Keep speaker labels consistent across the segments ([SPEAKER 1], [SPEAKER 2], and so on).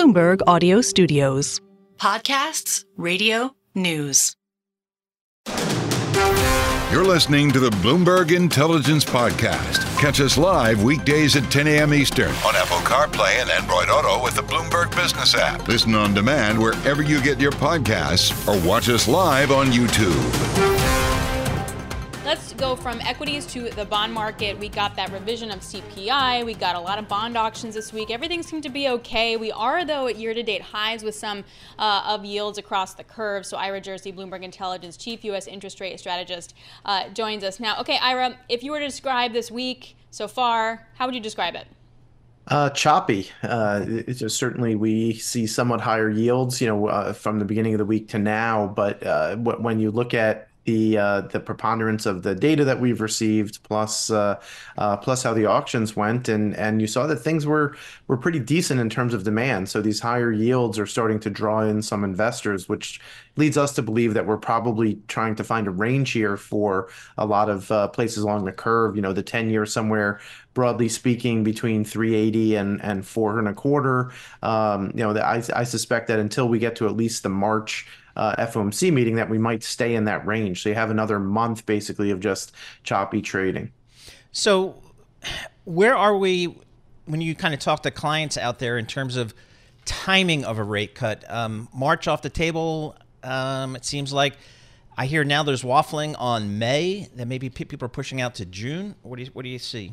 [SPEAKER 1] Bloomberg Audio Studios.
[SPEAKER 2] Podcasts, radio, news.
[SPEAKER 3] You're listening to the Bloomberg Intelligence Podcast. Catch us live weekdays at 10 a.m. Eastern on Apple CarPlay and Android Auto with the Bloomberg Business app. Listen on demand wherever you get your podcasts or watch us live on YouTube.
[SPEAKER 4] Let's go from equities to the bond market. We got that revision of CPI. We got a lot of bond auctions this week. Everything seemed to be okay. We are, though, at year to date highs with some uh, of yields across the curve. So, Ira Jersey, Bloomberg Intelligence Chief U.S. Interest Rate Strategist, uh, joins us now. Okay, Ira, if you were to describe this week so far, how would you describe it?
[SPEAKER 5] Uh, choppy. Uh, certainly we see somewhat higher yields, you know, uh, from the beginning of the week to now. But uh, when you look at the uh, the preponderance of the data that we've received, plus uh, uh, plus how the auctions went, and and you saw that things were were pretty decent in terms of demand. So these higher yields are starting to draw in some investors, which leads us to believe that we're probably trying to find a range here for a lot of uh, places along the curve. You know, the ten year somewhere broadly speaking, between 380 and, and four and a quarter. Um, you know, the, I, I suspect that until we get to at least the March FOMC meeting that we might stay in that range. So you have another month basically of just choppy trading.
[SPEAKER 6] So where are we when you kind of talk to clients out there in terms of timing of a rate cut? Um, March off the table. Um, it seems like I hear now there's waffling on May that maybe people are pushing out to June. What do you what do you see?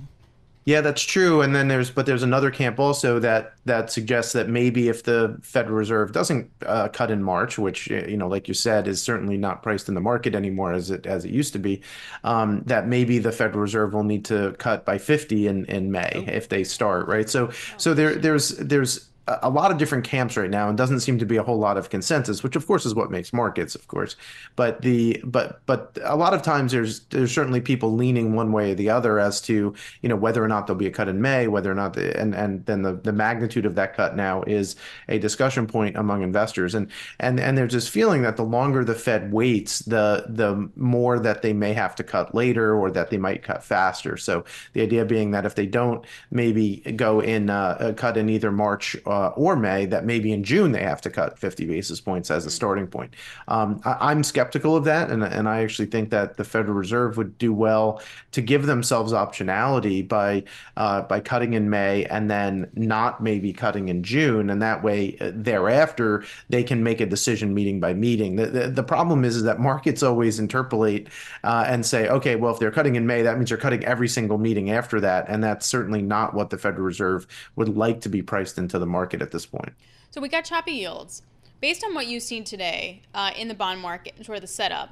[SPEAKER 5] Yeah, that's true. And then there's, but there's another camp also that that suggests that maybe if the Federal Reserve doesn't uh, cut in March, which you know, like you said, is certainly not priced in the market anymore as it as it used to be, um, that maybe the Federal Reserve will need to cut by 50 in in May oh. if they start right. So so there there's there's a lot of different camps right now and doesn't seem to be a whole lot of consensus which of course is what makes markets of course. But the but but a lot of times there's there's certainly people leaning one way or the other as to you know whether or not there'll be a cut in May whether or not the, and and then the the magnitude of that cut now is a discussion point among investors. And and and there's this feeling that the longer the Fed waits the the more that they may have to cut later or that they might cut faster. So the idea being that if they don't maybe go in uh, a cut in either March uh, uh, or May that maybe in June they have to cut 50 basis points as a mm-hmm. starting point. Um, I, am skeptical of that, and, and I actually think that the Federal Reserve would do well to give themselves optionality by uh, by cutting in May and then not maybe cutting in June, and that way uh, thereafter they can make a decision meeting by meeting. The, the, the problem is, is that markets always interpolate uh, and say, okay, well if they're cutting in May, that means they're cutting every single meeting after that, and that's certainly not what the Federal Reserve would like to be priced into the market market at this point.
[SPEAKER 4] So we got choppy yields. Based on what you've seen today uh, in the bond market, sort of the setup,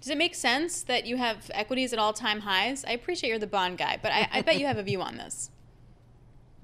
[SPEAKER 4] does it make sense that you have equities at all time highs? I appreciate you're the bond guy, but I, I bet you have a view on this.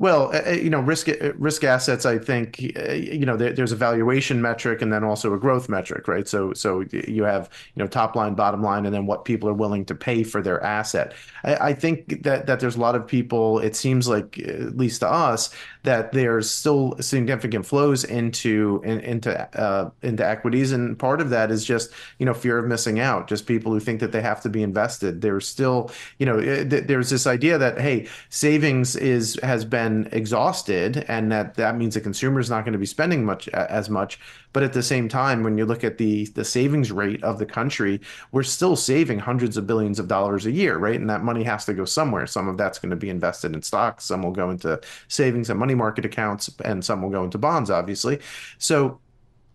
[SPEAKER 5] Well, uh, uh, you know, risk uh, risk assets. I think you know there, there's a valuation metric and then also a growth metric, right? So so you have you know top line, bottom line, and then what people are willing to pay for their asset. I, I think that that there's a lot of people. It seems like at least to us that there's still significant flows into in, into uh, into equities, and part of that is just you know fear of missing out. Just people who think that they have to be invested. There's still you know there's this idea that hey, savings is has been exhausted and that that means the consumer is not going to be spending much as much. But at the same time when you look at the the savings rate of the country we're still saving hundreds of billions of dollars a year right? And that money has to go somewhere. Some of that's going to be invested in stocks. Some will go into savings and money market accounts and some will go into bonds obviously. So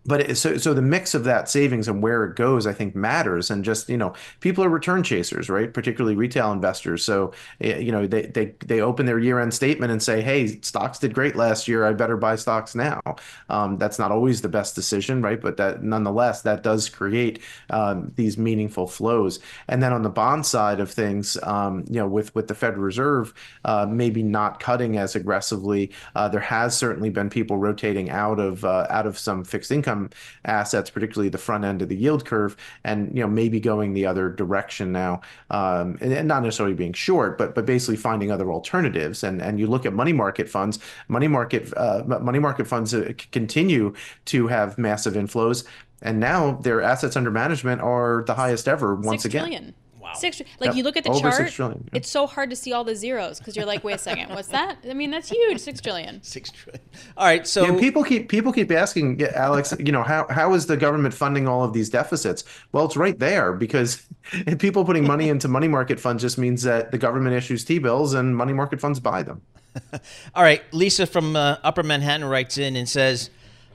[SPEAKER 5] but it, so so the mix of that savings and where it goes, I think matters. And just you know, people are return chasers, right? Particularly retail investors. So eh, you know, they they they open their year end statement and say, "Hey, stocks did great last year. I better buy stocks now." Um, that's not always the best decision, right? But that nonetheless, that does create um, these meaningful flows. And then on the bond side of things, um, you know, with with the Federal Reserve uh, maybe not cutting as aggressively, uh, there has certainly been people rotating out of uh, out of some fixed income income assets, particularly the front end of the yield curve, and you know maybe going the other direction now, um, and, and, not necessarily being short, but but basically finding other alternatives. And and you look at money market funds, money market uh, money market funds uh, continue to have massive inflows, and now their assets under management are the highest ever once again.
[SPEAKER 4] Trillion. Six, like
[SPEAKER 5] Yep.
[SPEAKER 4] you look at the
[SPEAKER 5] Over
[SPEAKER 4] chart,
[SPEAKER 5] six trillion, yeah.
[SPEAKER 4] it's so hard to see all the zeros because you're like, wait a second, what's that? I mean, that's huge, six trillion.
[SPEAKER 6] Six trillion. All right, so
[SPEAKER 5] Yeah, people keep people keep asking yeah, Alix, you know, how how is the government funding all of these deficits? Well, it's right there because people putting money into money market funds just means that the government issues T-bills and money market funds buy them.
[SPEAKER 6] All right, Lisa from uh, Upper Manhattan writes in and says,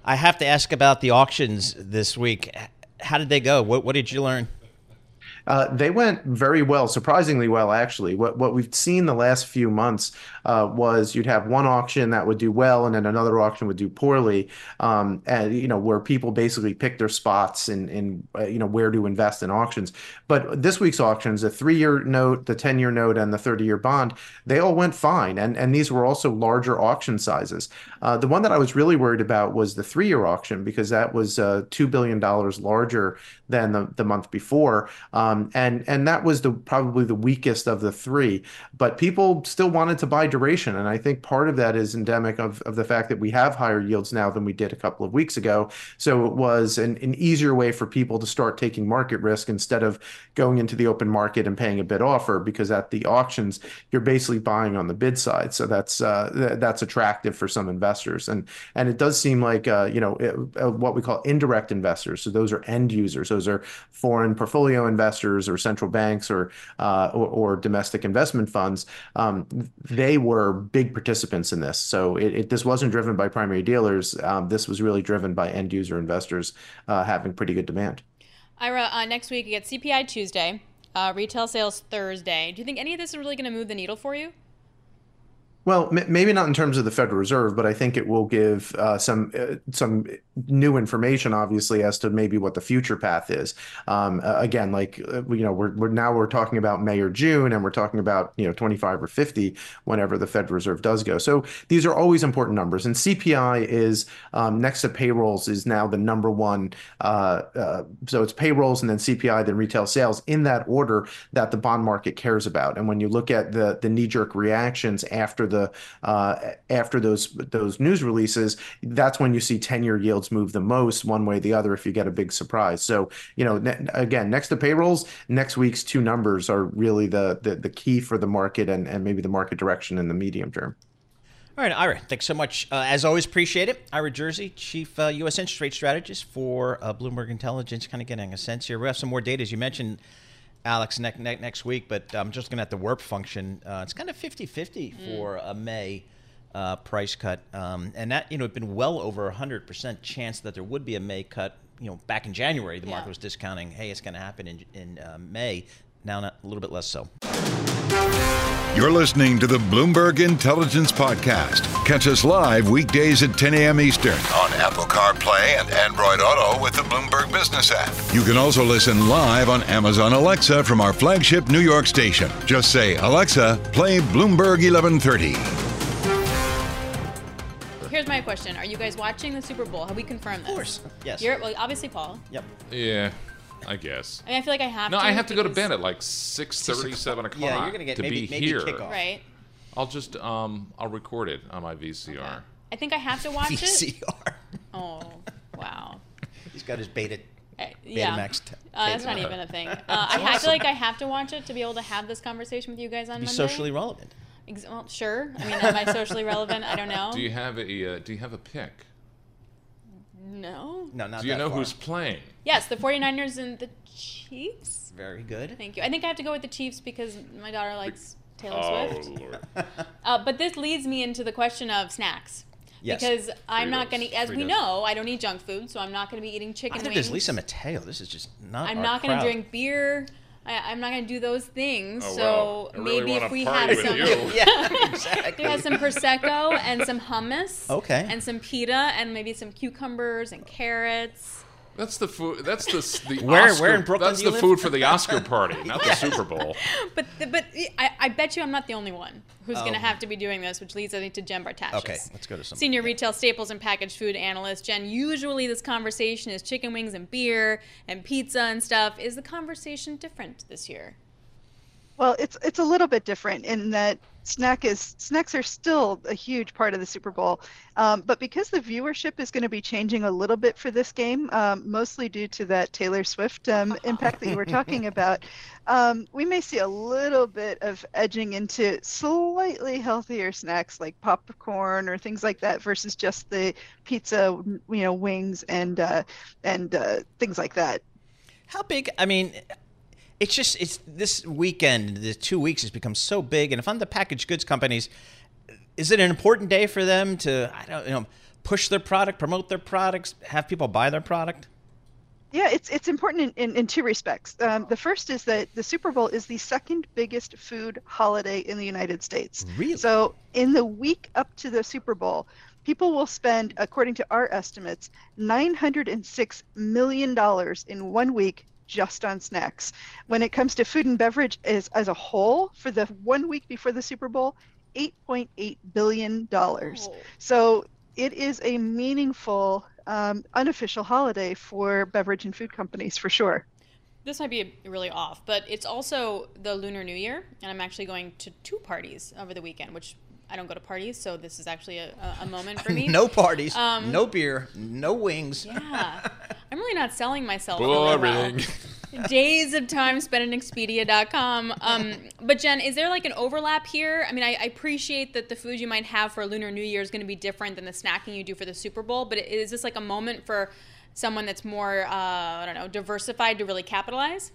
[SPEAKER 6] "I have to ask about the auctions this week. How did they go? What, what did you learn?"
[SPEAKER 5] Uh, they went very well, surprisingly well, actually. What what we've seen the last few months uh, was you'd have one auction that would do well, and then another auction would do poorly, um, and you know where people basically pick their spots and in, uh, you know where to invest in auctions. But this week's auctions, the three-year note, the ten-year note, and the thirty-year bond, they all went fine, and and these were also larger auction sizes. Uh, the one that I was really worried about was the three-year auction because that was uh, two billion dollars larger than the, the month before. Um, and and that was the probably the weakest of the three. But people still wanted to buy duration, and I think part of that is endemic of, of the fact that we have higher yields now than we did a couple of weeks ago. So it was an, an easier way for people to start taking market risk instead of going into the open market and paying a bid offer because at the auctions you're basically buying on the bid side. So that's uh, th- that's attractive for some investors, and and it does seem like uh, you know it, uh, what we call indirect investors. So those are end users. Those are foreign portfolio investors or central banks or uh, or, or, domestic investment funds. Um, they were big participants in this. So it, it, this wasn't driven by primary dealers. Um, this was really driven by end user investors uh, having pretty good demand.
[SPEAKER 4] Ira, uh, next week you get CPI Tuesday, uh, retail sales Thursday. Do you think any of this is really going to move the needle for you?
[SPEAKER 5] Well, m- maybe not in terms of the Federal Reserve, but I think it will give uh, some uh, some new information, obviously, as to maybe what the future path is. Um, uh, again, like uh, you know, we're, we're now we're talking about May or June, and we're talking about you know 25 or 50 whenever the Federal Reserve does go. So these are always important numbers, and CPI is um, next to payrolls is now the number one. Uh, uh, so it's payrolls and then CPI, then retail sales in that order that the bond market cares about. And when you look at the the knee jerk reactions after the uh, after those those news releases, that's when you see 10 year yields move the most one way or the other if you get a big surprise. So you know ne- again next to payrolls, next week's two numbers are really the the, the key for the market and, and maybe the market direction in the medium term.
[SPEAKER 6] All right, Ira, thanks so much. Uh, as always, appreciate it. Ira Jersey, Chief uh, U.S. Interest Rate Strategist for uh, Bloomberg Intelligence, kind of getting a sense here. We have some more data, as you mentioned, Alix, ne- ne- next week, but I'm just looking at the WIRP function. Uh, it's kind of 50 50 for a May uh, price cut. Um, and that, you know, had been well over 100% chance that there would be a May cut. You know, back in January, the market was discounting, hey, it's going to happen in, in uh, May. Now, not, a little bit less so.
[SPEAKER 3] You're listening to the Bloomberg Intelligence Podcast. Catch us live weekdays at 10 a.m. Eastern on Apple CarPlay and Android Auto with the Bloomberg Business app. You can also listen live on Amazon Alexa from our flagship New York station. Just say, Alexa, play Bloomberg 1130.
[SPEAKER 4] Here's my question: Are you guys watching the Super Bowl? Have we confirmed this? Of
[SPEAKER 6] course. Yes.
[SPEAKER 4] You're well, obviously Paul.
[SPEAKER 6] Yep.
[SPEAKER 7] Yeah, I guess.
[SPEAKER 4] I mean, I feel like I have to.
[SPEAKER 7] No,
[SPEAKER 4] to.
[SPEAKER 7] I have to go to bed at like 6.30, 7 o'clock
[SPEAKER 6] Yeah, you're gonna get
[SPEAKER 7] to
[SPEAKER 6] maybe-
[SPEAKER 7] be
[SPEAKER 6] maybe
[SPEAKER 7] here.
[SPEAKER 6] kickoff.
[SPEAKER 4] Right.
[SPEAKER 7] I'll just, um, I'll record it on my VCR.
[SPEAKER 4] I think I have to watch it.
[SPEAKER 6] VCR.
[SPEAKER 4] Oh, wow.
[SPEAKER 6] He's got his beta.
[SPEAKER 4] Uh, yeah.
[SPEAKER 6] Betamax t-
[SPEAKER 4] uh, that's
[SPEAKER 6] tape.
[SPEAKER 4] not even a thing. Uh, I, I feel like I have to watch it to be able to have this conversation with you guys on
[SPEAKER 6] Be
[SPEAKER 4] Monday.
[SPEAKER 6] socially relevant.
[SPEAKER 4] Ex- well, sure. I mean, am I socially relevant? I don't know.
[SPEAKER 7] Do you have a, uh, do you have a pick?
[SPEAKER 4] No.
[SPEAKER 6] No, not
[SPEAKER 7] Do you
[SPEAKER 6] that
[SPEAKER 7] know
[SPEAKER 6] far.
[SPEAKER 7] wus playing?
[SPEAKER 4] Yes, the 49ers and the Chiefs.
[SPEAKER 6] Very good.
[SPEAKER 4] Thank you. I think I have to go with the Chiefs because my daughter likes Taylor
[SPEAKER 7] Oh,
[SPEAKER 4] Swift.
[SPEAKER 7] Lord.
[SPEAKER 4] Uh, but this leads me into the question of snacks.
[SPEAKER 6] Yes.
[SPEAKER 4] Because I'm not going to, as we know, I don't eat junk food, so I'm not going to be eating
[SPEAKER 6] I
[SPEAKER 4] chicken
[SPEAKER 6] think
[SPEAKER 4] wings.
[SPEAKER 6] there's Lisa Mateo. This is just not.
[SPEAKER 4] I'm
[SPEAKER 6] our
[SPEAKER 4] not going to drink beer. I, I'm not going to do those things.
[SPEAKER 7] Oh,
[SPEAKER 4] so
[SPEAKER 7] wow. I really
[SPEAKER 4] maybe if we
[SPEAKER 7] party
[SPEAKER 4] had some.
[SPEAKER 6] Yeah, exactly.
[SPEAKER 4] we had some prosecco and some hummus.
[SPEAKER 6] Okay.
[SPEAKER 4] And some pita and maybe some cucumbers and carrots.
[SPEAKER 7] That's the food. That's the the
[SPEAKER 6] Where-
[SPEAKER 7] Oscar,
[SPEAKER 6] where in Brooklyn
[SPEAKER 7] That's the
[SPEAKER 6] live?
[SPEAKER 7] food for the Oscar party, not the Super Bowl.
[SPEAKER 4] But but I, I bet you I'm not the only one who's going to oh. have to be doing this, which leads I think to Jen Bartashus.
[SPEAKER 6] Oh. Okay, let's go to some.
[SPEAKER 4] Senior retail staples and packaged food analyst. Jen, usually this conversation is chicken wings and beer and pizza and stuff. Is the conversation different this year?
[SPEAKER 8] Well, it's it's a little bit different in that snack is snacks are still a huge part of the Super Bowl, um, but because the viewership is going to be changing a little bit for this game, um, mostly due to that Taylor Swift um, impact that you were talking about, um, we may see a little bit of edging into slightly healthier snacks like popcorn or things like that versus just the pizza, you know, wings and uh, and uh, things like that.
[SPEAKER 6] How big? I mean, it's just it's this weekend. The two weeks has become so big, and if I'm the packaged goods companies, is it an important day for them to I don't you know push their product, promote their products, have people buy their product?
[SPEAKER 8] Yeah, it's it's important in, in, in two respects. Um, the first is that the Super Bowl is the second biggest food holiday in the United States.
[SPEAKER 6] Really?
[SPEAKER 8] So in the week up to the Super Bowl, people will spend, according to our estimates, nine hundred and six million dollars in one week just on snacks. When it comes to food and beverage as as a whole, for the one week before the Super Bowl, eight point eight billion dollars.
[SPEAKER 4] Oh.
[SPEAKER 8] So it is a meaningful um, unofficial holiday for beverage and food companies for sure.
[SPEAKER 4] This might be really off, but it's also the Lunar New Year, and I'm actually going to two parties over the weekend, which I don't go to parties, so this is actually a, a, a moment for me.
[SPEAKER 6] no parties,
[SPEAKER 4] Um,
[SPEAKER 6] no beer, no wings.
[SPEAKER 4] Yeah. I'm really not selling myself. really well.
[SPEAKER 7] Boring.
[SPEAKER 4] Days of time spent at Expedia.com. Um, but Jen, is there like an overlap here? I mean, I, I appreciate that the food you might have for Lunar New Year is going to be different than the snacking you do for the Super Bowl. But is this like a moment for someone that's more, uh, I don't know, diversified to really capitalize?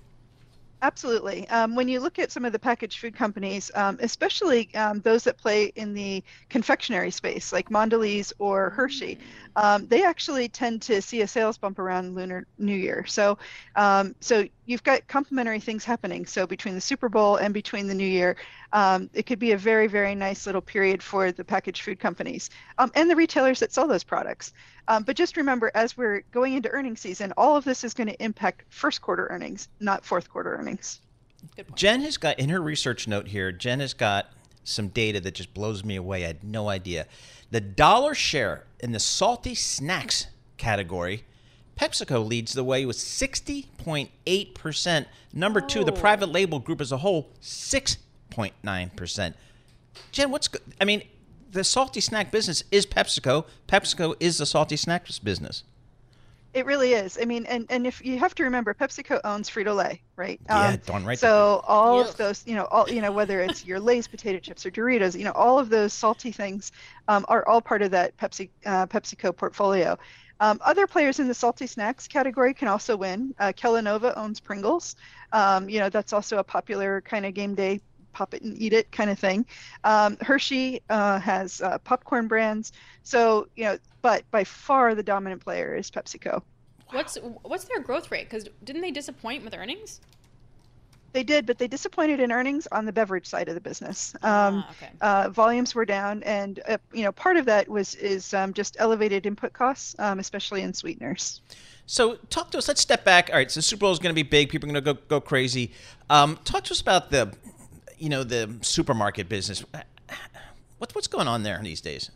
[SPEAKER 8] Absolutely. Um, when you look at some of the packaged food companies, um, especially um, those that play in the confectionery space, like Mondelez or Hershey, um, they actually tend to see a sales bump around Lunar New Year. So, um, so you've got complementary things happening. So between the Super Bowl and between the New Year, um, it could be a very, very nice little period for the packaged food companies um, and the retailers that sell those products. Um, but just remember, as we're going into earnings season, all of this is going to impact first quarter earnings, not fourth quarter earnings.
[SPEAKER 6] Jen has got in her research note here. Jen has got some data that just blows me away. I had no idea. The dollar share in the salty snacks category, PepsiCo leads the way with 60.8%. Number two, the
[SPEAKER 4] Oh.
[SPEAKER 6] private label group as a whole, 6.9%. Jen, what's good? I mean, the salty snack business is PepsiCo. PepsiCo is the salty snacks business.
[SPEAKER 8] It really is. I mean, and, and if you have to remember, PepsiCo owns Frito Lay, right?
[SPEAKER 6] Yeah, darn right they
[SPEAKER 8] So all
[SPEAKER 4] Yuck.
[SPEAKER 8] of those, you know, all you know, whether it's your Lay's potato chips or Doritos, you know, all of those salty things um, are all part of that Pepsi uh, PepsiCo portfolio. Um, other players in the salty snacks category can also win. Uh, Kellanova owns Pringles. Um, you know, that's also a popular kind of game day pop it and eat it kind of thing. Um, Hershey uh, has uh, popcorn brands. So, you know, but by far the dominant player is PepsiCo.
[SPEAKER 4] What's what's their growth rate? Because didn't they disappoint with earnings?
[SPEAKER 8] They did, but they disappointed in earnings on the beverage side of the business. Um,
[SPEAKER 4] Ah, okay.
[SPEAKER 8] uh, volumes were down, and uh, you know part of that was is um, just elevated input costs, um, especially in sweeteners.
[SPEAKER 6] So talk to us. Let's step back. All right, so Super Bowl is going to be big. People are going to go go crazy. Um, talk to us about the, you know, the supermarket business. What's what's going on there these days?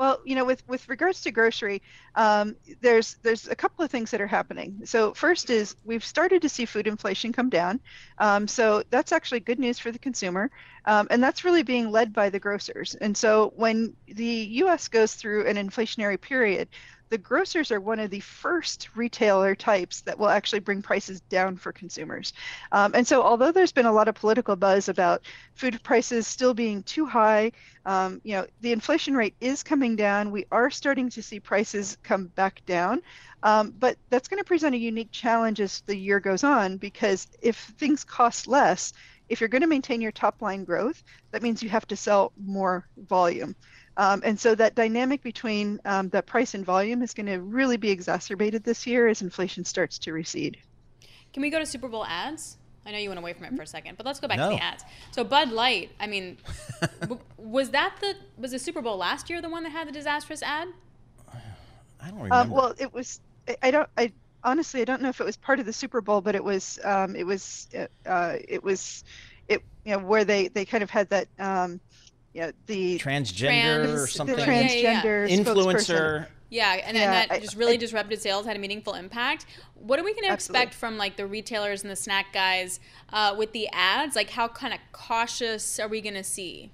[SPEAKER 8] Well, you know, with with regards to grocery, um, there's there's a couple of things that are happening. So first is we've started to see food inflation come down. Um, so that's actually good news for the consumer, um, and that's really being led by the grocers. And so when the U.S. goes through an inflationary period, the grocers are one of the first retailer types that will actually bring prices down for consumers. Um, and so, although there's been a lot of political buzz about food prices still being too high, um, you know, the inflation rate is coming down. We are starting to see prices come back down. Um, but that's going to present a unique challenge as the year goes on because if things cost less, if you're going to maintain your top line growth, that means you have to sell more volume. Um, and so that dynamic between um, that price and volume is going to really be exacerbated this year as inflation starts to recede.
[SPEAKER 4] Can we go to Super Bowl ads? I know you went away from it for a second, but let's go back
[SPEAKER 6] No.
[SPEAKER 4] to the ads. So Bud Light, I mean, w- was that the was the Super Bowl last year the one that had the disastrous ad?
[SPEAKER 6] I don't remember.
[SPEAKER 8] Um, well, it was. I, I don't. I honestly, I don't know if it was part of the Super Bowl, but it was. Um, it was. uh, Uh, it was. It you know where they they kind of had that. Um, you know the
[SPEAKER 6] Transgender or
[SPEAKER 4] Trans-
[SPEAKER 8] the
[SPEAKER 6] something.
[SPEAKER 4] Yeah, yeah, yeah.
[SPEAKER 8] transgender.
[SPEAKER 6] Influencer.
[SPEAKER 4] Yeah, and,
[SPEAKER 8] Yeah,
[SPEAKER 4] and that
[SPEAKER 8] I-
[SPEAKER 4] just really
[SPEAKER 8] I-
[SPEAKER 4] disrupted sales, had a meaningful impact. What are we going to expect from like the retailers and the snack guys uh, with the ads? Like, how kind of cautious are we going to see?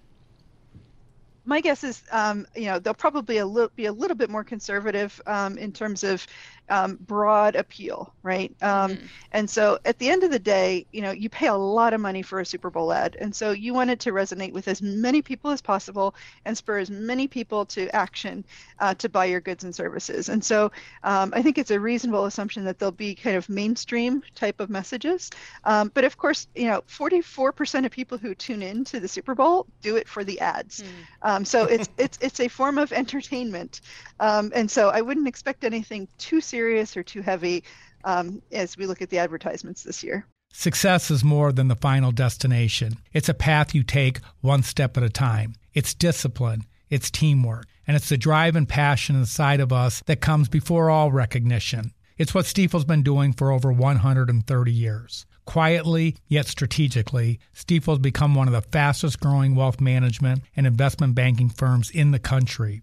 [SPEAKER 8] my guess is, um, you know, they'll probably a little, be a little bit more conservative um, in terms of um, broad appeal, right? Um, And so at the end of the day, you know, you pay a lot of money for a Super Bowl ad, and so you want it to resonate with as many people as possible and spur as many people to action uh, to buy your goods and services. And so um, I think it's a reasonable assumption that there'll be kind of mainstream type of messages. Um, but of course, you know, 44% of people who tune in to the Super Bowl do it for the ads. Um, so it's it's it's a form of entertainment, um, and so I wouldn't expect anything too serious or too heavy um, as we look at the advertisements this year.
[SPEAKER 9] Success is more than the final destination. It's a path you take one step at a time. It's discipline, it's teamwork, and it's the drive and passion inside of us that comes before all recognition. It's what Stifel's been doing for over 130 years. Quietly, yet strategically, Stifel's become one of the fastest growing wealth management and investment banking firms in the country.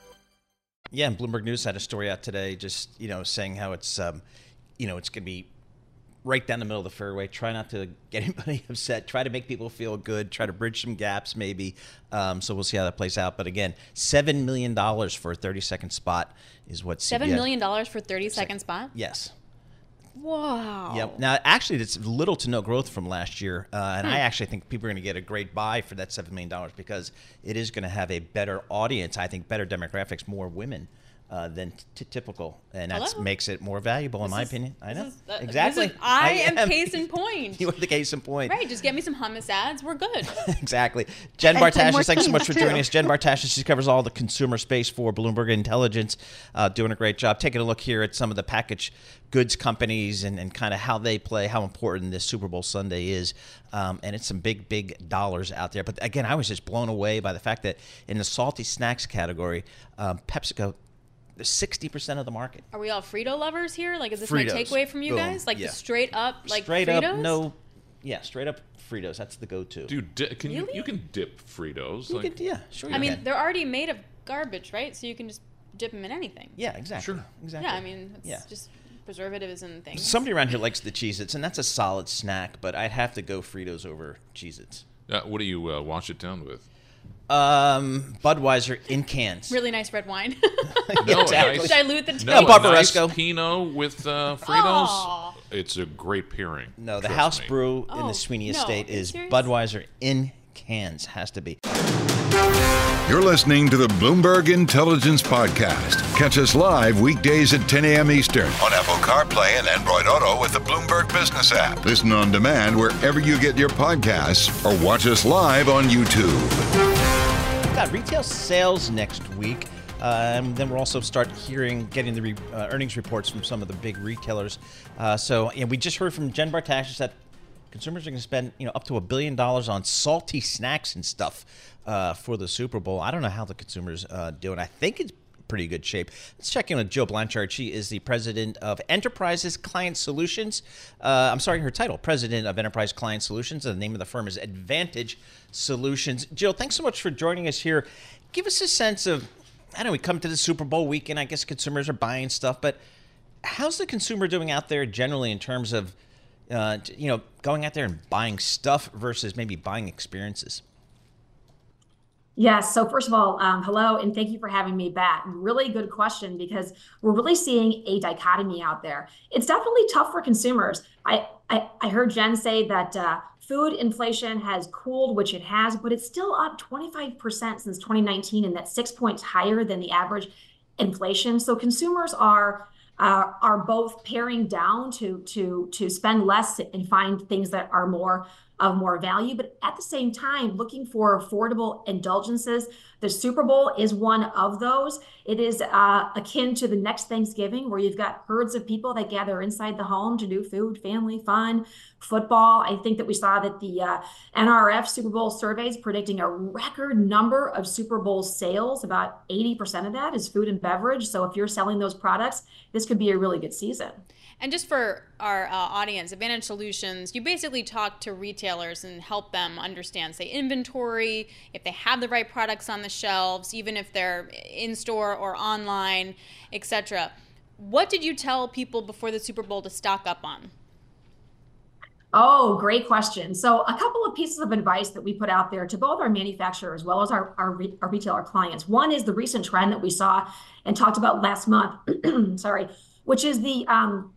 [SPEAKER 6] Yeah, and Bloomberg News had a story out today, just you know, saying how it's, um, you know, it's going to be right down the middle of the fairway. Try not to get anybody upset. Try to make people feel good. Try to bridge some gaps, maybe. Um, so we'll see how that plays out. But again, seven million dollars for a thirty-second spot is what
[SPEAKER 4] Seven
[SPEAKER 6] CBS
[SPEAKER 4] million dollars for thirty second spot.
[SPEAKER 6] Yes.
[SPEAKER 4] Wow.
[SPEAKER 6] Yep. Now, actually, it's little to no growth from last year, uh, and
[SPEAKER 4] Hmm.
[SPEAKER 6] I actually think people are going to get a great buy for that seven million dollars because it is going to have a better audience. I think better demographics, more women. Uh, than t- typical, and that makes it more valuable, in my
[SPEAKER 4] is-
[SPEAKER 6] opinion. I know
[SPEAKER 4] is- uh,
[SPEAKER 6] exactly.
[SPEAKER 4] is- I, am, case in point.
[SPEAKER 6] you are the case in point.
[SPEAKER 4] Right, just get me some hummus ads. We're good.
[SPEAKER 6] exactly. Jen
[SPEAKER 4] ten
[SPEAKER 6] thanks so much for joining us. Jen Bartashus, she covers all the consumer space for Bloomberg Intelligence, uh, doing a great job. Taking a look here at some of the package goods companies and, and kind of how they play, how important this Super Bowl Sunday is. Um, and it's some big, big dollars out there. But again, I was just blown away by the fact that in the salty snacks category, um, PepsiCo, 60% of the market.
[SPEAKER 4] Are we all Frito lovers here? Like, is this
[SPEAKER 6] Fritos.
[SPEAKER 4] my takeaway from you
[SPEAKER 6] Boom.
[SPEAKER 4] guys? Like
[SPEAKER 6] Yeah.
[SPEAKER 4] the straight up, like
[SPEAKER 6] straight
[SPEAKER 4] Fritos?
[SPEAKER 6] up, no. Yeah, straight up Fritos. That's the go-to.
[SPEAKER 7] Dude, di- can you
[SPEAKER 4] Really?
[SPEAKER 7] you can dip Fritos?
[SPEAKER 6] You
[SPEAKER 7] like,
[SPEAKER 6] could- yeah, sure.
[SPEAKER 4] I
[SPEAKER 6] you
[SPEAKER 4] mean,
[SPEAKER 6] can.
[SPEAKER 4] they're already made of garbage, right? So you can just dip them in anything.
[SPEAKER 6] Yeah, exactly. Sure. Exactly.
[SPEAKER 4] Yeah, I mean, it's
[SPEAKER 6] Yeah.
[SPEAKER 4] just preservatives and things.
[SPEAKER 6] Somebody around here likes the Cheez-Its, and that's a solid snack, but I'd have to go Fritos over Cheez-Its.
[SPEAKER 7] Uh, what do you uh, wash it down with?
[SPEAKER 6] Um, Budweiser in cans.
[SPEAKER 4] Really nice red wine.
[SPEAKER 7] No,
[SPEAKER 6] exactly.
[SPEAKER 7] nice,
[SPEAKER 4] Dilute the
[SPEAKER 7] no,
[SPEAKER 4] taste.
[SPEAKER 7] a nice
[SPEAKER 6] Barbaresco.
[SPEAKER 7] Pinot with uh, Fritos.
[SPEAKER 4] Aw.
[SPEAKER 7] It's a great pairing.
[SPEAKER 6] No, the
[SPEAKER 7] trust
[SPEAKER 6] house
[SPEAKER 7] me.
[SPEAKER 6] brew in
[SPEAKER 4] Oh,
[SPEAKER 6] the Sweeney
[SPEAKER 4] no,
[SPEAKER 6] Estate
[SPEAKER 4] are you
[SPEAKER 6] is
[SPEAKER 4] serious?
[SPEAKER 6] Budweiser in cans. Has to be.
[SPEAKER 3] You're listening to the Bloomberg Intelligence Podcast. Catch us live weekdays at 10 a.m. Eastern on Apple CarPlay and Android Auto with the Bloomberg Business app. Listen on demand wherever you get your podcasts or watch us live on YouTube.
[SPEAKER 6] We've retail sales next week. Um, then we'll also start hearing, getting the re, uh, earnings reports from some of the big retailers. Uh, so, and we just heard from Jen Bartash that consumers are going to spend you know up to a billion dollars on salty snacks and stuff uh, for the Super Bowl. I don't know how the consumers uh, doing. I think it's pretty good shape. Let's check in with Jill Blanchard. She is the president of Enterprises Client Solutions. Uh, I'm sorry, her title, president of Enterprise Client Solutions. The name of the firm is Advantage Solutions. Jill, thanks so much for joining us here. Give us a sense of, I know we come to the Super Bowl weekend. I guess consumers are buying stuff, but how's the consumer doing out there generally in terms of, uh, you know, going out there and buying stuff versus maybe buying experiences?
[SPEAKER 10] Yes. So first of all, um, hello, and thank you for having me back. Really good question because we're really seeing a dichotomy out there. It's definitely tough for consumers. I I, I heard Jen say that uh, food inflation has cooled, which it has, but it's still up 25% since 2019, and that's six points higher than the average inflation. So consumers are uh, are both paring down to to to spend less and find things that are more of more value, but at the same time, looking for affordable indulgences. The Super Bowl is one of those. It is uh, akin to the next Thanksgiving, where you've got herds of people that gather inside the home to do food, family, fun, football. I think that we saw that the uh, NRF Super Bowl surveys predicting a record number of Super Bowl sales. About 80% of that is food and beverage. So if you're selling those products, this could be a really good season.
[SPEAKER 4] And just for our uh, audience, Advantage Solutions, you basically talk to retailers and help them understand, say, inventory, if they have the right products on the shelves, even if they're in store or online, etc. What did you tell people before the Super Bowl to stock up on?
[SPEAKER 10] Oh, great question. So, a couple of pieces of advice that we put out there to both our manufacturers as well as our, our, our retailer clients. One is the recent trend that we saw and talked about last month, sorry, which is the um,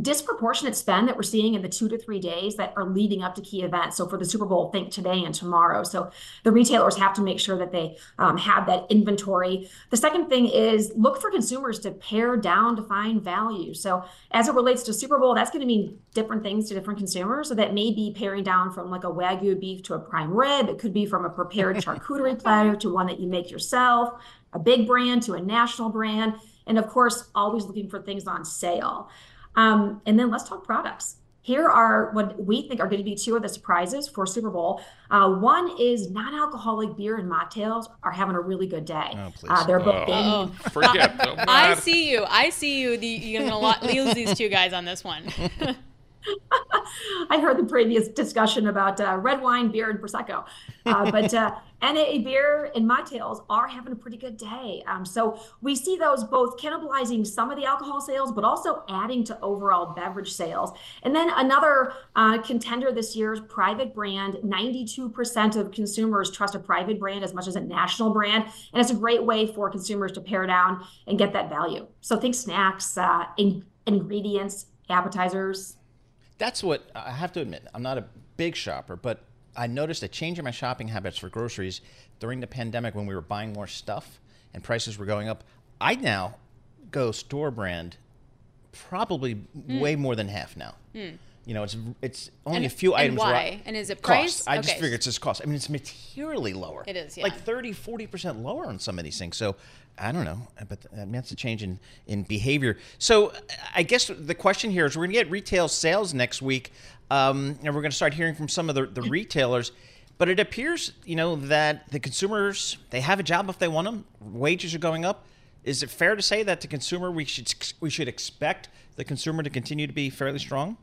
[SPEAKER 10] disproportionate spend that we're seeing in the two to three days that are leading up to key events. So for the Super Bowl, think today and tomorrow. So the retailers have to make sure that they um, have that inventory. The second thing is look for consumers to pare down to find value. So as it relates to Super Bowl, that's going to mean different things to different consumers. So that may be paring down from like a Wagyu beef to a prime rib. It could be from a prepared charcuterie platter to one that you make yourself, a big brand to a national brand. And of course, always looking for things on sale. Um, and then let's talk products. Here are what we think are going to be two of the surprises for Super Bowl. Uh, one is non-alcoholic beer and mocktails are having a really good day. Oh, uh, they're both
[SPEAKER 7] oh. Forget.
[SPEAKER 4] I see you. I see you. The, you're going to lose these two guys on this one.
[SPEAKER 10] I heard the previous discussion about uh, red wine, beer, and prosecco, uh, but uh, NA beer and mocktails are having a pretty good day. Um, so we see those both cannibalizing some of the alcohol sales, but also adding to overall beverage sales. And then another uh, contender this year is private brand. 92% of consumers trust a private brand as much as a national brand, and it's a great way for consumers to pare down and get that value. So think snacks, uh, in- ingredients, appetizers
[SPEAKER 6] that's what I have to admit. I'm not a big shopper, but I noticed a change in my shopping habits for groceries during the pandemic when we were buying more stuff and prices were going up. I now go store brand probably mm. way more than half now. Mm. You know, it's it's only
[SPEAKER 4] and,
[SPEAKER 6] a few
[SPEAKER 4] and
[SPEAKER 6] items.
[SPEAKER 4] Why? and is it price?
[SPEAKER 6] Cost. I okay. just figure it's just cost. I mean, it's materially lower.
[SPEAKER 4] It is, yeah.
[SPEAKER 6] Like 30, 40% lower on some of these things. So I don't know, but I mean, that's a change in, in behavior. So I guess the question here is we're going to get retail sales next week, um, and we're going to start hearing from some of the, the retailers. But it appears, you know, that the consumers they have a job if they want them. Wages are going up. Is it fair to say that the consumer we should we should expect the consumer to continue to be fairly strong?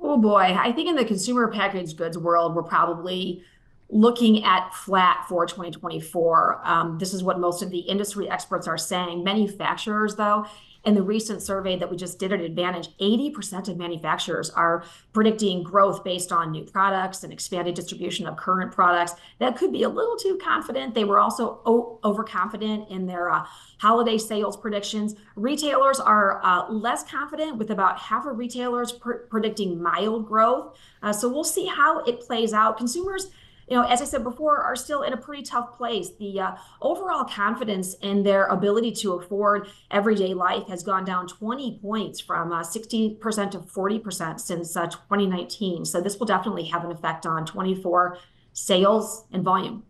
[SPEAKER 10] Oh boy, I think in the consumer packaged goods world, we're probably looking at flat for 2024. Um, this is what most of the industry experts are saying. Manufacturers, though, in the recent survey that we just did at Advantage, 80% of manufacturers are predicting growth based on new products and expanded distribution of current products. That could be a little too confident. They were also overconfident in their uh, holiday sales predictions. Retailers are uh, less confident, with about half of retailers pr- predicting mild growth. Uh, so we'll see how it plays out. Consumers you know, as I said before, are still in a pretty tough place. The uh, overall confidence in their ability to afford everyday life has gone down 20 points from uh, 60% to 40% since uh, 2019. So this will definitely have an effect on 24 sales and volume.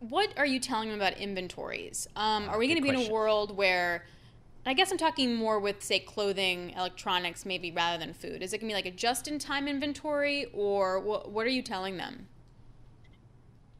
[SPEAKER 4] What are you telling them about inventories? Um, are we going to be in a world where I guess I'm talking more with, say, clothing, electronics, maybe rather than food. Is it going to be like a just in time inventory, or what, what are you telling them?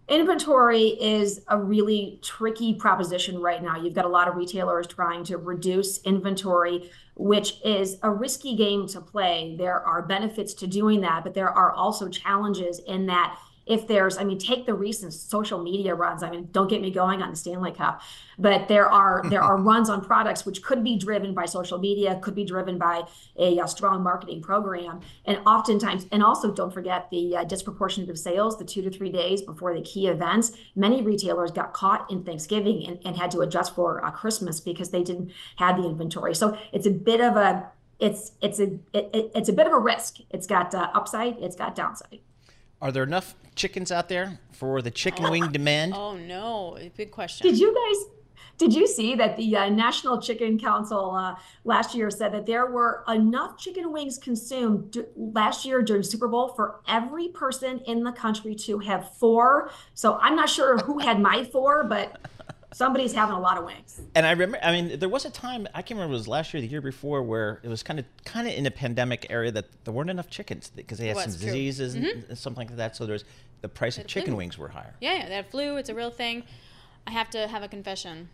[SPEAKER 10] Inventory is a really tricky proposition right now. You've got a lot of retailers trying to reduce inventory, which is a risky game to play. There are benefits to doing that, but there are also challenges in that if there's, I mean, take the recent social media runs. I mean, don't get me going on the Stanley Cup, but there are there are runs on products which could be driven by social media, could be driven by a, a strong marketing program, and oftentimes, and also don't forget the uh, disproportionate of sales, the two to three days before the key events. Many retailers got caught in Thanksgiving and, and had to adjust for uh, Christmas because they didn't have the inventory. So it's a bit of a it's it's a it, it's a bit of a risk. It's got uh, upside, it's got downside.
[SPEAKER 6] Are there enough chickens out there for the chicken wing demand?
[SPEAKER 4] Oh no, big question.
[SPEAKER 10] Did you guys did you see that the uh, National Chicken Council uh, last year said that there were enough chicken wings consumed d- last year during Super Bowl for every person in the country to have four? So I'm not sure who had my four, but somebody's having a lot of wings.
[SPEAKER 6] And I remember, I mean, there was a time I can't remember it was last year, the year before, where it was kind of kind of in a pandemic area that there weren't enough chickens because they had some
[SPEAKER 4] true.
[SPEAKER 6] diseases and
[SPEAKER 4] Mhm.
[SPEAKER 6] and something like that. So there's the price of
[SPEAKER 4] Had
[SPEAKER 6] chicken
[SPEAKER 4] flu.
[SPEAKER 6] wings were higher.
[SPEAKER 4] Yeah, yeah, that flu. It's a real thing. I have to have a confession.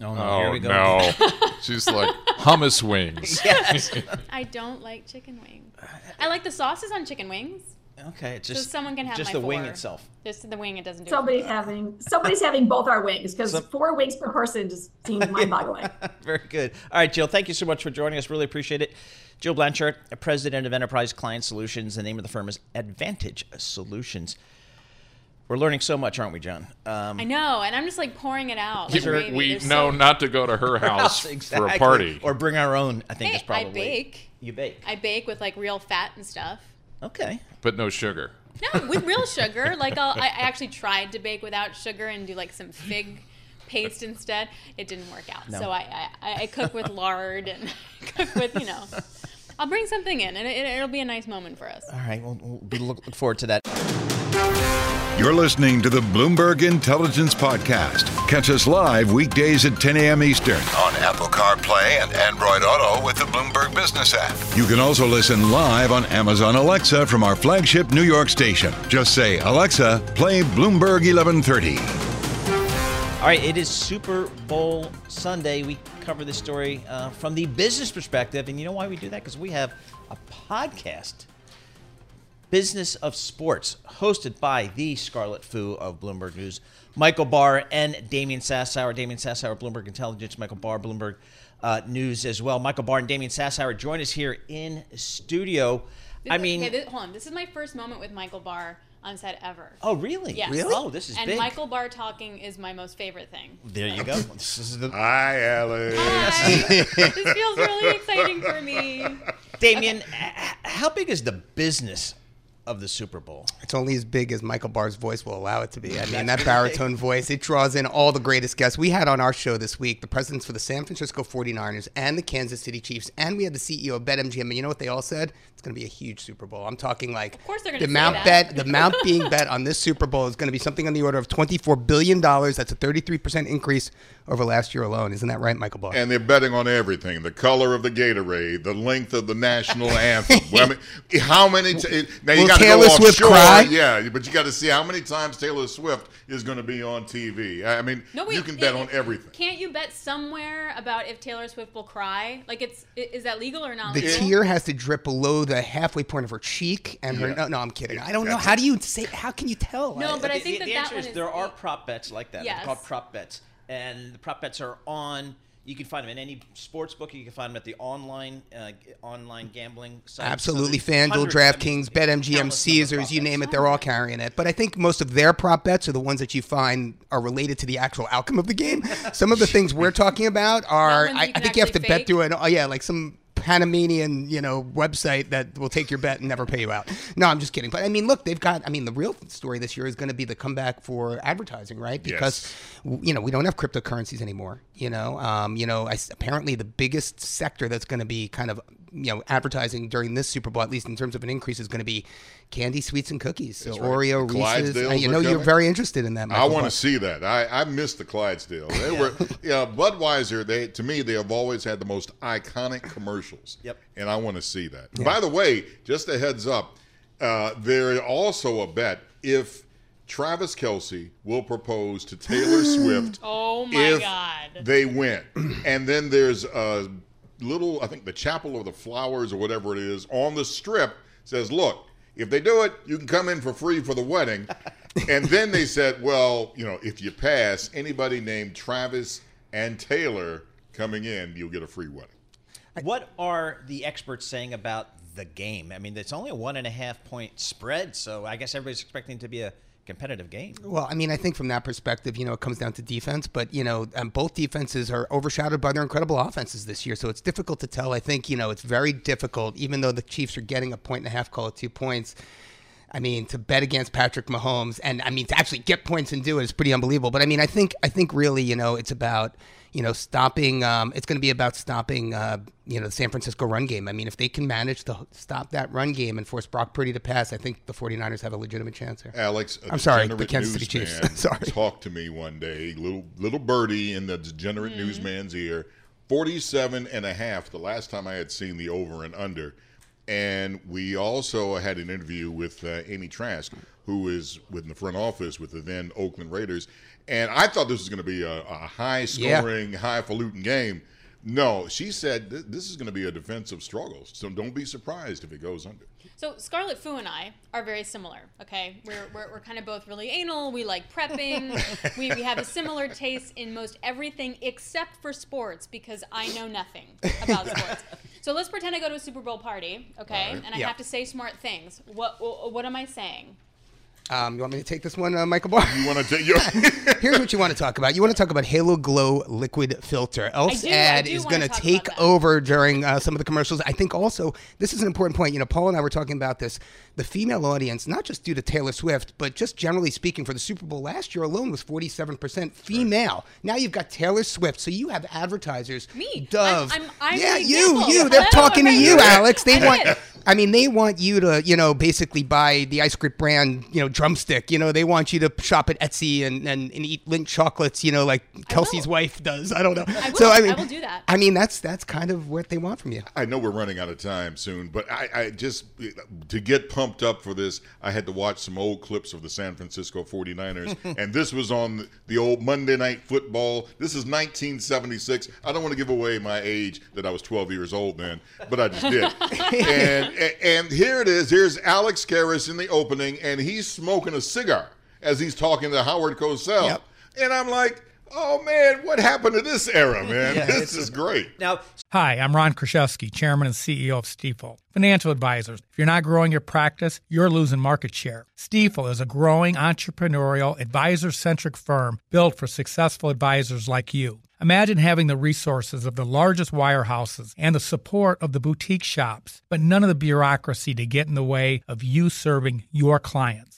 [SPEAKER 6] Oh no,
[SPEAKER 7] Oh
[SPEAKER 6] here we go.
[SPEAKER 7] no, she's like hummus wings.
[SPEAKER 6] Yes.
[SPEAKER 4] I don't like chicken wings. I like the sauces on chicken wings.
[SPEAKER 6] Okay, it's
[SPEAKER 4] so
[SPEAKER 6] just
[SPEAKER 4] someone can have
[SPEAKER 6] just
[SPEAKER 4] my
[SPEAKER 6] the wing itself.
[SPEAKER 4] Just the wing. It doesn't do.
[SPEAKER 10] Somebody's
[SPEAKER 4] it.
[SPEAKER 10] having somebody's having both our wings because
[SPEAKER 6] Some-
[SPEAKER 10] four wings per person just seems mind-boggling.
[SPEAKER 6] Very good. All right, Jill, thank you so much for joining us. Really appreciate it. Jill Blanchard, president of Enterprise Client Solutions. The name of the firm is Advantage Solutions. We're learning so much, aren't we, John? Um,
[SPEAKER 4] I know, and I'm just like pouring it out. Like gravy.
[SPEAKER 7] we know
[SPEAKER 4] so-
[SPEAKER 7] not to go to her house for a party.
[SPEAKER 6] or bring our own. I think
[SPEAKER 4] Hey,
[SPEAKER 6] is probably.
[SPEAKER 4] I bake.
[SPEAKER 6] You bake.
[SPEAKER 4] I bake with like real fat and stuff.
[SPEAKER 6] Okay.
[SPEAKER 7] but no sugar.
[SPEAKER 4] No, with real sugar. Like I'll, I I actually tried to bake without sugar and do like some fig paste instead. It didn't work out.
[SPEAKER 6] No.
[SPEAKER 4] So I, I I cook with lard and cook with you know. I'll bring something in, and it, it'll be a nice moment for us.
[SPEAKER 6] All right, we'll, we'll be look, look forward to that.
[SPEAKER 3] You're listening to the Bloomberg Intelligence Podcast. Catch us live weekdays at 10 a.m. Eastern on Apple CarPlay and Android Auto with the Bloomberg Business app. You can also listen live on Amazon Alexa from our flagship New York station. Just say, Alexa, play Bloomberg 1130.
[SPEAKER 6] All right, it is Super Bowl Sunday. We cover this story uh, from the business perspective, and you know why we do that? Because we have a podcast, Business of Sports, hosted by the Scarlet Fu of Bloomberg News, Michael Barr and Damian Sassower. Damian Sassower, Bloomberg Intelligence, Michael Barr, Bloomberg uh, News as well. Michael Barr and Damian Sassower join us here in studio.
[SPEAKER 4] This
[SPEAKER 6] I
[SPEAKER 4] is-
[SPEAKER 6] mean,
[SPEAKER 4] okay, this, hold on. This is my first moment with Michael Barr on set ever.
[SPEAKER 6] oh really?
[SPEAKER 4] Yes.
[SPEAKER 6] Oh, this is
[SPEAKER 4] and
[SPEAKER 6] big.
[SPEAKER 4] Michael Barr talking is my most favorite thing.
[SPEAKER 6] there you go. This is the
[SPEAKER 3] Hi, Alix.
[SPEAKER 4] Hi. this feels really exciting for me.
[SPEAKER 6] Damian, h- how big is the business of the Super Bowl?
[SPEAKER 11] It's only as big as Michael Barr's voice will allow it to be. I mean, that baritone voice, it draws in all the greatest guests. We had on our show this week the presidents for the San Francisco 49ers and the Kansas City Chiefs, and we had the CEO of BetMGM. And you know what they all said? It's going to be a huge Super Bowl. I'm talking like
[SPEAKER 4] Of course they're
[SPEAKER 11] the
[SPEAKER 4] gonna say
[SPEAKER 11] amount
[SPEAKER 4] that.
[SPEAKER 11] bet, the amount being bet on this Super Bowl is going to be something on the order of 24 billion dollars. That's a 33 percent increase over last year alone. Isn't that right, Michael Barr?
[SPEAKER 12] And they're betting on everything: the color of the Gatorade, the length of the national anthem. Well, I mean, how many? T- now you
[SPEAKER 11] Will
[SPEAKER 12] got to
[SPEAKER 11] Taylor Swift
[SPEAKER 12] offshore,
[SPEAKER 11] cry?
[SPEAKER 12] yeah. But you got to see how many times Taylor Swift is going to be on TV. I mean,
[SPEAKER 4] No, wait,
[SPEAKER 12] you can bet
[SPEAKER 4] it-
[SPEAKER 12] on everything.
[SPEAKER 4] Can't you bet somewhere about if Taylor Swift will cry? Like, it's is that legal or not
[SPEAKER 11] The
[SPEAKER 4] legal?
[SPEAKER 11] tear has to drip below the halfway point of her cheek and her.
[SPEAKER 12] Yeah.
[SPEAKER 11] No, no, I'm kidding. I don't know. How do you say? How can you tell?
[SPEAKER 4] No, but I
[SPEAKER 6] The-
[SPEAKER 4] think
[SPEAKER 6] the,
[SPEAKER 4] that
[SPEAKER 6] the
[SPEAKER 4] that
[SPEAKER 6] answer
[SPEAKER 4] one
[SPEAKER 6] is
[SPEAKER 4] is
[SPEAKER 6] there are prop bets like that. They're
[SPEAKER 4] Yes.
[SPEAKER 6] called prop bets, and the prop bets are on. You can find them in any sports book. You can find them at the online uh, online gambling sites.
[SPEAKER 11] Absolutely,
[SPEAKER 6] So
[SPEAKER 11] FanDuel,
[SPEAKER 6] hundreds, I mean,
[SPEAKER 11] DraftKings, BetMGM,
[SPEAKER 6] countless number of
[SPEAKER 11] Caesars,
[SPEAKER 6] prop
[SPEAKER 11] you name it, they're all carrying it. But I think most of their prop bets are the ones that you find are related to the actual outcome of the game. Some of the things we're talking about are I,
[SPEAKER 4] you
[SPEAKER 11] I think you have to
[SPEAKER 4] actually
[SPEAKER 11] bet through an, oh yeah, like some Panamanian, you know, website that will take your bet and never pay you out. No, I'm just kidding. But I mean, look, they've got. I mean, the real story this year is going to be the comeback for advertising, right? Because w- you know we don't have cryptocurrencies anymore. You know, um, you know, I apparently the biggest sector that's going to be kind of you know advertising during this Super Bowl, at least in terms of an increase, is going to be candy, sweets, and cookies. So
[SPEAKER 12] right.
[SPEAKER 11] Oreo, Reese's. Uh, you know, you're very interested in that.
[SPEAKER 12] I want to see that. I, I miss the Clydesdale. They were, yeah, Budweiser. They to me, they have always had the most iconic commercials.
[SPEAKER 6] Yep.
[SPEAKER 12] And I want to see that. By the way, just a heads up, uh, there also a bet if Travis Kelce will propose to Taylor Swift.
[SPEAKER 4] Oh my
[SPEAKER 12] if
[SPEAKER 4] God.
[SPEAKER 12] They win, and then there's a little. I think the Chapel of the Flowers or whatever it is on the strip says, "Look, if they do it, you can come in for free for the wedding." and then they said, "Well, you know, if you pass, anybody named Travis and Taylor coming in, you'll get a free wedding."
[SPEAKER 6] What are the experts saying about the game? I mean, it's only a one and a half point spread, so I guess everybody's expecting it to be a competitive game.
[SPEAKER 11] Well, I mean, I think from that perspective, you know, it comes down to defense, but you know, um, both defenses are overshadowed by their incredible offenses this year, so it's difficult to tell. I think you know, it's very difficult, even though the Chiefs are getting a point and a half, call it two points. I mean, to bet against Patrick Mahomes, and I mean, to actually get points and do it is pretty unbelievable. But I mean, I think, I think really, you know, it's about, you know, stopping. Um, it's going to be about stopping, uh, you know, the San Francisco run game. I mean, if they can manage to stop that run game and force Brock Purdy to pass, I think the 49ers have a legitimate chance here.
[SPEAKER 12] Alix, a
[SPEAKER 11] I'm sorry, the
[SPEAKER 12] degenerate
[SPEAKER 11] Kansas City Chiefs. sorry.
[SPEAKER 12] talked to me one day, little little birdie in the degenerate
[SPEAKER 11] Mm-hmm.
[SPEAKER 12] newsman's ear, 47 and a half the last time I had seen the over and under. And we also had an interview with uh, Amy Trask, who is within the front office with the then Oakland Raiders. And I thought this was going to be a, a high scoring, highfalutin game. No, she said th- this is going to be a defensive struggle. So don't be surprised if it goes under.
[SPEAKER 4] So Scarlett Fu and I are very similar. Okay, we're we're, we're kind of both really anal. We like prepping. we, we have a similar taste in most everything except for sports because I know nothing about sports. So let's pretend I go to a Super Bowl party, okay, and I
[SPEAKER 11] Yeah.
[SPEAKER 4] have to say smart things. What, what am I saying?
[SPEAKER 11] Um, you want me to take this one, uh, Michael Barr?
[SPEAKER 12] You want to take your?
[SPEAKER 11] Here's what you want to talk about. You want to talk about Halo Glow liquid filter. Elf's
[SPEAKER 4] do- I
[SPEAKER 11] ad
[SPEAKER 4] do
[SPEAKER 11] is
[SPEAKER 4] wanna
[SPEAKER 11] going to
[SPEAKER 4] talk
[SPEAKER 11] take
[SPEAKER 4] about that.
[SPEAKER 11] over during uh, some of the commercials. I think also this is an important point. You know, Paul and I were talking about this. The female audience, not just due to Taylor Swift, but just generally speaking, for the Super Bowl last year alone was 47% female. Now you've got Taylor Swift, so you have advertisers.
[SPEAKER 4] Me.
[SPEAKER 11] Dove.
[SPEAKER 4] I'm- I'm- I'm
[SPEAKER 11] yeah,
[SPEAKER 4] the
[SPEAKER 11] you,
[SPEAKER 4] example.
[SPEAKER 11] you. They're
[SPEAKER 4] Hello,
[SPEAKER 11] talking to
[SPEAKER 4] I'm
[SPEAKER 11] you,
[SPEAKER 4] here.
[SPEAKER 11] Alix. They
[SPEAKER 4] I'm
[SPEAKER 11] want.
[SPEAKER 4] in.
[SPEAKER 11] I mean, they want you to, you know, basically buy the ice cream brand, you know, drumstick. You know, they want you to shop at Etsy and, and, and eat Lindt chocolates, you know, like Kelce's wife does. I don't know.
[SPEAKER 4] I will.
[SPEAKER 11] So I mean,
[SPEAKER 4] I will do that.
[SPEAKER 11] I mean, that's that's kind of what they want from you.
[SPEAKER 12] I know we're running out of time soon, but I, I just to get pumped up for this, I had to watch some old clips of the San Francisco 49ers, and this was on the old Monday Night Football. This is 1976. I don't want to give away my age that I was 12 years old then, but I just did. and and here it is. Here's Alex Karras in the opening, and he's smoking a cigar as he's talking to Howard Cosell,
[SPEAKER 6] Yep.
[SPEAKER 12] and I'm like. Oh man, what happened to this era, man?
[SPEAKER 6] Yeah,
[SPEAKER 12] this is great.
[SPEAKER 6] Now,
[SPEAKER 9] Hi, I'm Ron Kruszewski, Chairman and CEO of Stifel. Financial advisors. If you're not growing your practice, you're losing market share. Stifel is a growing entrepreneurial, advisor centric firm built for successful advisors like you. Imagine having the resources of the largest wirehouses and the support of the boutique shops, but none of the bureaucracy to get in the way of you serving your clients.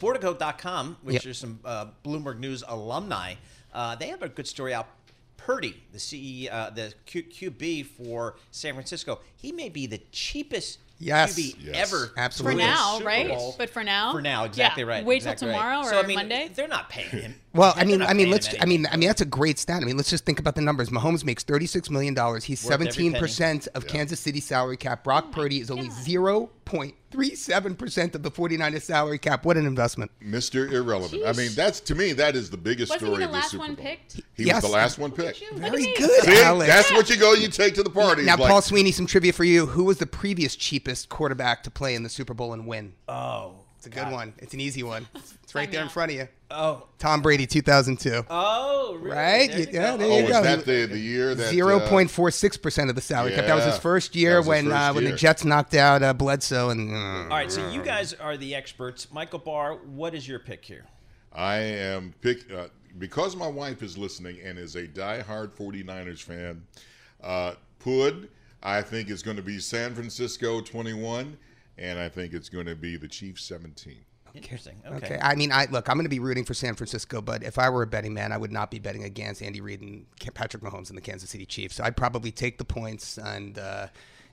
[SPEAKER 6] Sportico.com, which
[SPEAKER 11] Yep.
[SPEAKER 6] is some uh, Bloomberg News alumni, uh, they have a good story out. Purdy, the CE, uh, the Q- QB for San Francisco, he may be the cheapest
[SPEAKER 11] Yes.
[SPEAKER 6] QB
[SPEAKER 11] Yes.
[SPEAKER 6] ever
[SPEAKER 11] Absolutely.
[SPEAKER 4] For
[SPEAKER 6] to win a
[SPEAKER 4] now, right? But for now,
[SPEAKER 6] For now, exactly
[SPEAKER 4] Yeah.
[SPEAKER 6] right.
[SPEAKER 4] Wait till
[SPEAKER 6] exactly right.
[SPEAKER 4] tomorrow
[SPEAKER 6] So,
[SPEAKER 4] or
[SPEAKER 6] I mean,
[SPEAKER 4] Monday?
[SPEAKER 6] They're not paying him.
[SPEAKER 11] Well, I mean, I mean, let's. I mean, I mean, that's a great stat. I mean, let's just think about the numbers. Mahomes makes thirty-six million dollars. He's seventeen percent of Kansas City salary cap. Brock oh Purdy is only zero point three seven percent of the 49ers salary cap. What an investment,
[SPEAKER 12] Mr. Irrelevant. I mean, that's to me that is the biggest
[SPEAKER 4] Wasn't
[SPEAKER 12] story
[SPEAKER 4] he the
[SPEAKER 12] of the
[SPEAKER 4] last
[SPEAKER 12] Super
[SPEAKER 4] one
[SPEAKER 12] Bowl.
[SPEAKER 4] picked?
[SPEAKER 12] He
[SPEAKER 11] Yes.
[SPEAKER 12] was the last one picked.
[SPEAKER 11] Very good,
[SPEAKER 12] See,
[SPEAKER 11] Alix.
[SPEAKER 12] that's what you go. You take to the party.
[SPEAKER 11] Now,
[SPEAKER 12] like,
[SPEAKER 11] Paul Sweeney, some trivia for you. Who was the previous cheapest quarterback to play in the Super Bowl and win?
[SPEAKER 6] Oh,
[SPEAKER 11] it's a good one. It's an easy one. It's right there in front of you.
[SPEAKER 6] Oh,
[SPEAKER 11] Tom Brady, 2002.
[SPEAKER 6] Oh, really?
[SPEAKER 11] Right?
[SPEAKER 6] There you
[SPEAKER 11] yeah,
[SPEAKER 6] go.
[SPEAKER 11] there
[SPEAKER 12] oh,
[SPEAKER 11] you
[SPEAKER 12] was
[SPEAKER 11] go.
[SPEAKER 12] that the, the year that uh,
[SPEAKER 11] Zero point four six percent of the salary cap. That was his first year
[SPEAKER 12] his
[SPEAKER 11] when
[SPEAKER 12] first
[SPEAKER 11] uh, when the. Jets knocked out uh, Bledsoe and. uh,
[SPEAKER 6] All right, so you guys are the experts. Michael Barr, what is your pick here?
[SPEAKER 12] I am pick uh, because my wife is listening and is a diehard 49ers fan. Uh, Pud, I think it's going to be San Francisco 21, and I think it's going to be the Chiefs 17.
[SPEAKER 6] Interesting.
[SPEAKER 11] Okay.
[SPEAKER 6] Okay.
[SPEAKER 11] I mean, I look. I'm going to be rooting for San Francisco, but if I were a betting man, I would not be betting against Andy Reid and Patrick Mahomes and the Kansas City Chiefs. So I'd probably take the points and uh,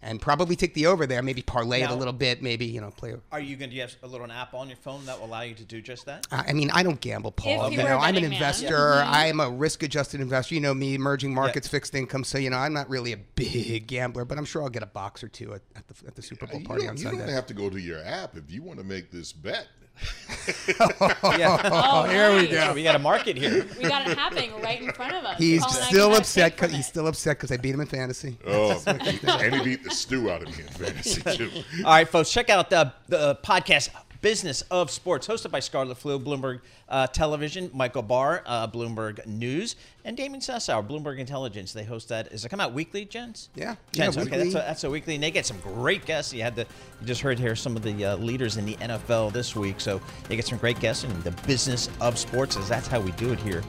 [SPEAKER 11] and probably take the over there. Maybe parlay it a little bit. Maybe you know play.
[SPEAKER 6] Are you going to have a little app on your phone that will allow you to do just that?
[SPEAKER 11] I I mean, I don't gamble, Paul.
[SPEAKER 6] If
[SPEAKER 11] You
[SPEAKER 6] you were
[SPEAKER 11] know,
[SPEAKER 6] a
[SPEAKER 11] I'm an investor.
[SPEAKER 6] Mhm.
[SPEAKER 11] I'm a risk-adjusted investor. You know me, emerging markets, fixed income. So you know, I'm not really a big gambler, but I'm sure I'll get a box or two at, at the at the Super Bowl party
[SPEAKER 12] don't,
[SPEAKER 11] on
[SPEAKER 12] you
[SPEAKER 11] Sunday.
[SPEAKER 12] don't have to go to your app if you want to make this bet.
[SPEAKER 6] yeah.
[SPEAKER 4] Oh, oh,
[SPEAKER 11] here we
[SPEAKER 4] nice.
[SPEAKER 11] go.
[SPEAKER 6] We got a market here.
[SPEAKER 4] We got it happening right in front of us.
[SPEAKER 11] He's
[SPEAKER 4] Paul and I
[SPEAKER 11] still upset. Cause, he's still upset because I beat him in fantasy.
[SPEAKER 12] Oh, and he beat the stew out of me in fantasy too.
[SPEAKER 6] All right, folks, check out the, the podcast Business of Sports, hosted by Scarlett Fu, Bloomberg uh, Television, Michael Barr, uh, Bloomberg News, and Damian Sassower, Bloomberg Intelligence. They host that. Is it come out weekly, Jens?
[SPEAKER 11] Yeah.
[SPEAKER 6] Gents,
[SPEAKER 11] Yeah,
[SPEAKER 6] okay,
[SPEAKER 11] weekly.
[SPEAKER 6] that's a, that's a weekly. And they get some great guests. You had the, you just heard here some of the uh, leaders in the NFL this week. So they get some great guests in the business of sports, as that's how we do it here.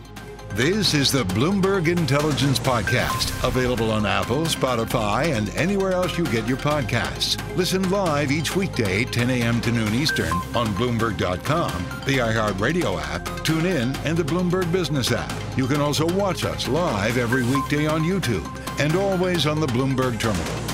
[SPEAKER 3] This is the Bloomberg Intelligence Podcast, available on Apple, Spotify, and anywhere else you get your podcasts. Listen live each weekday, 10 a.m. to noon Eastern, on Bloomberg.com, the iHeartRadio app, TuneIn, and the Bloomberg Business app. You can also watch us live every weekday on YouTube and always on the Bloomberg Terminal.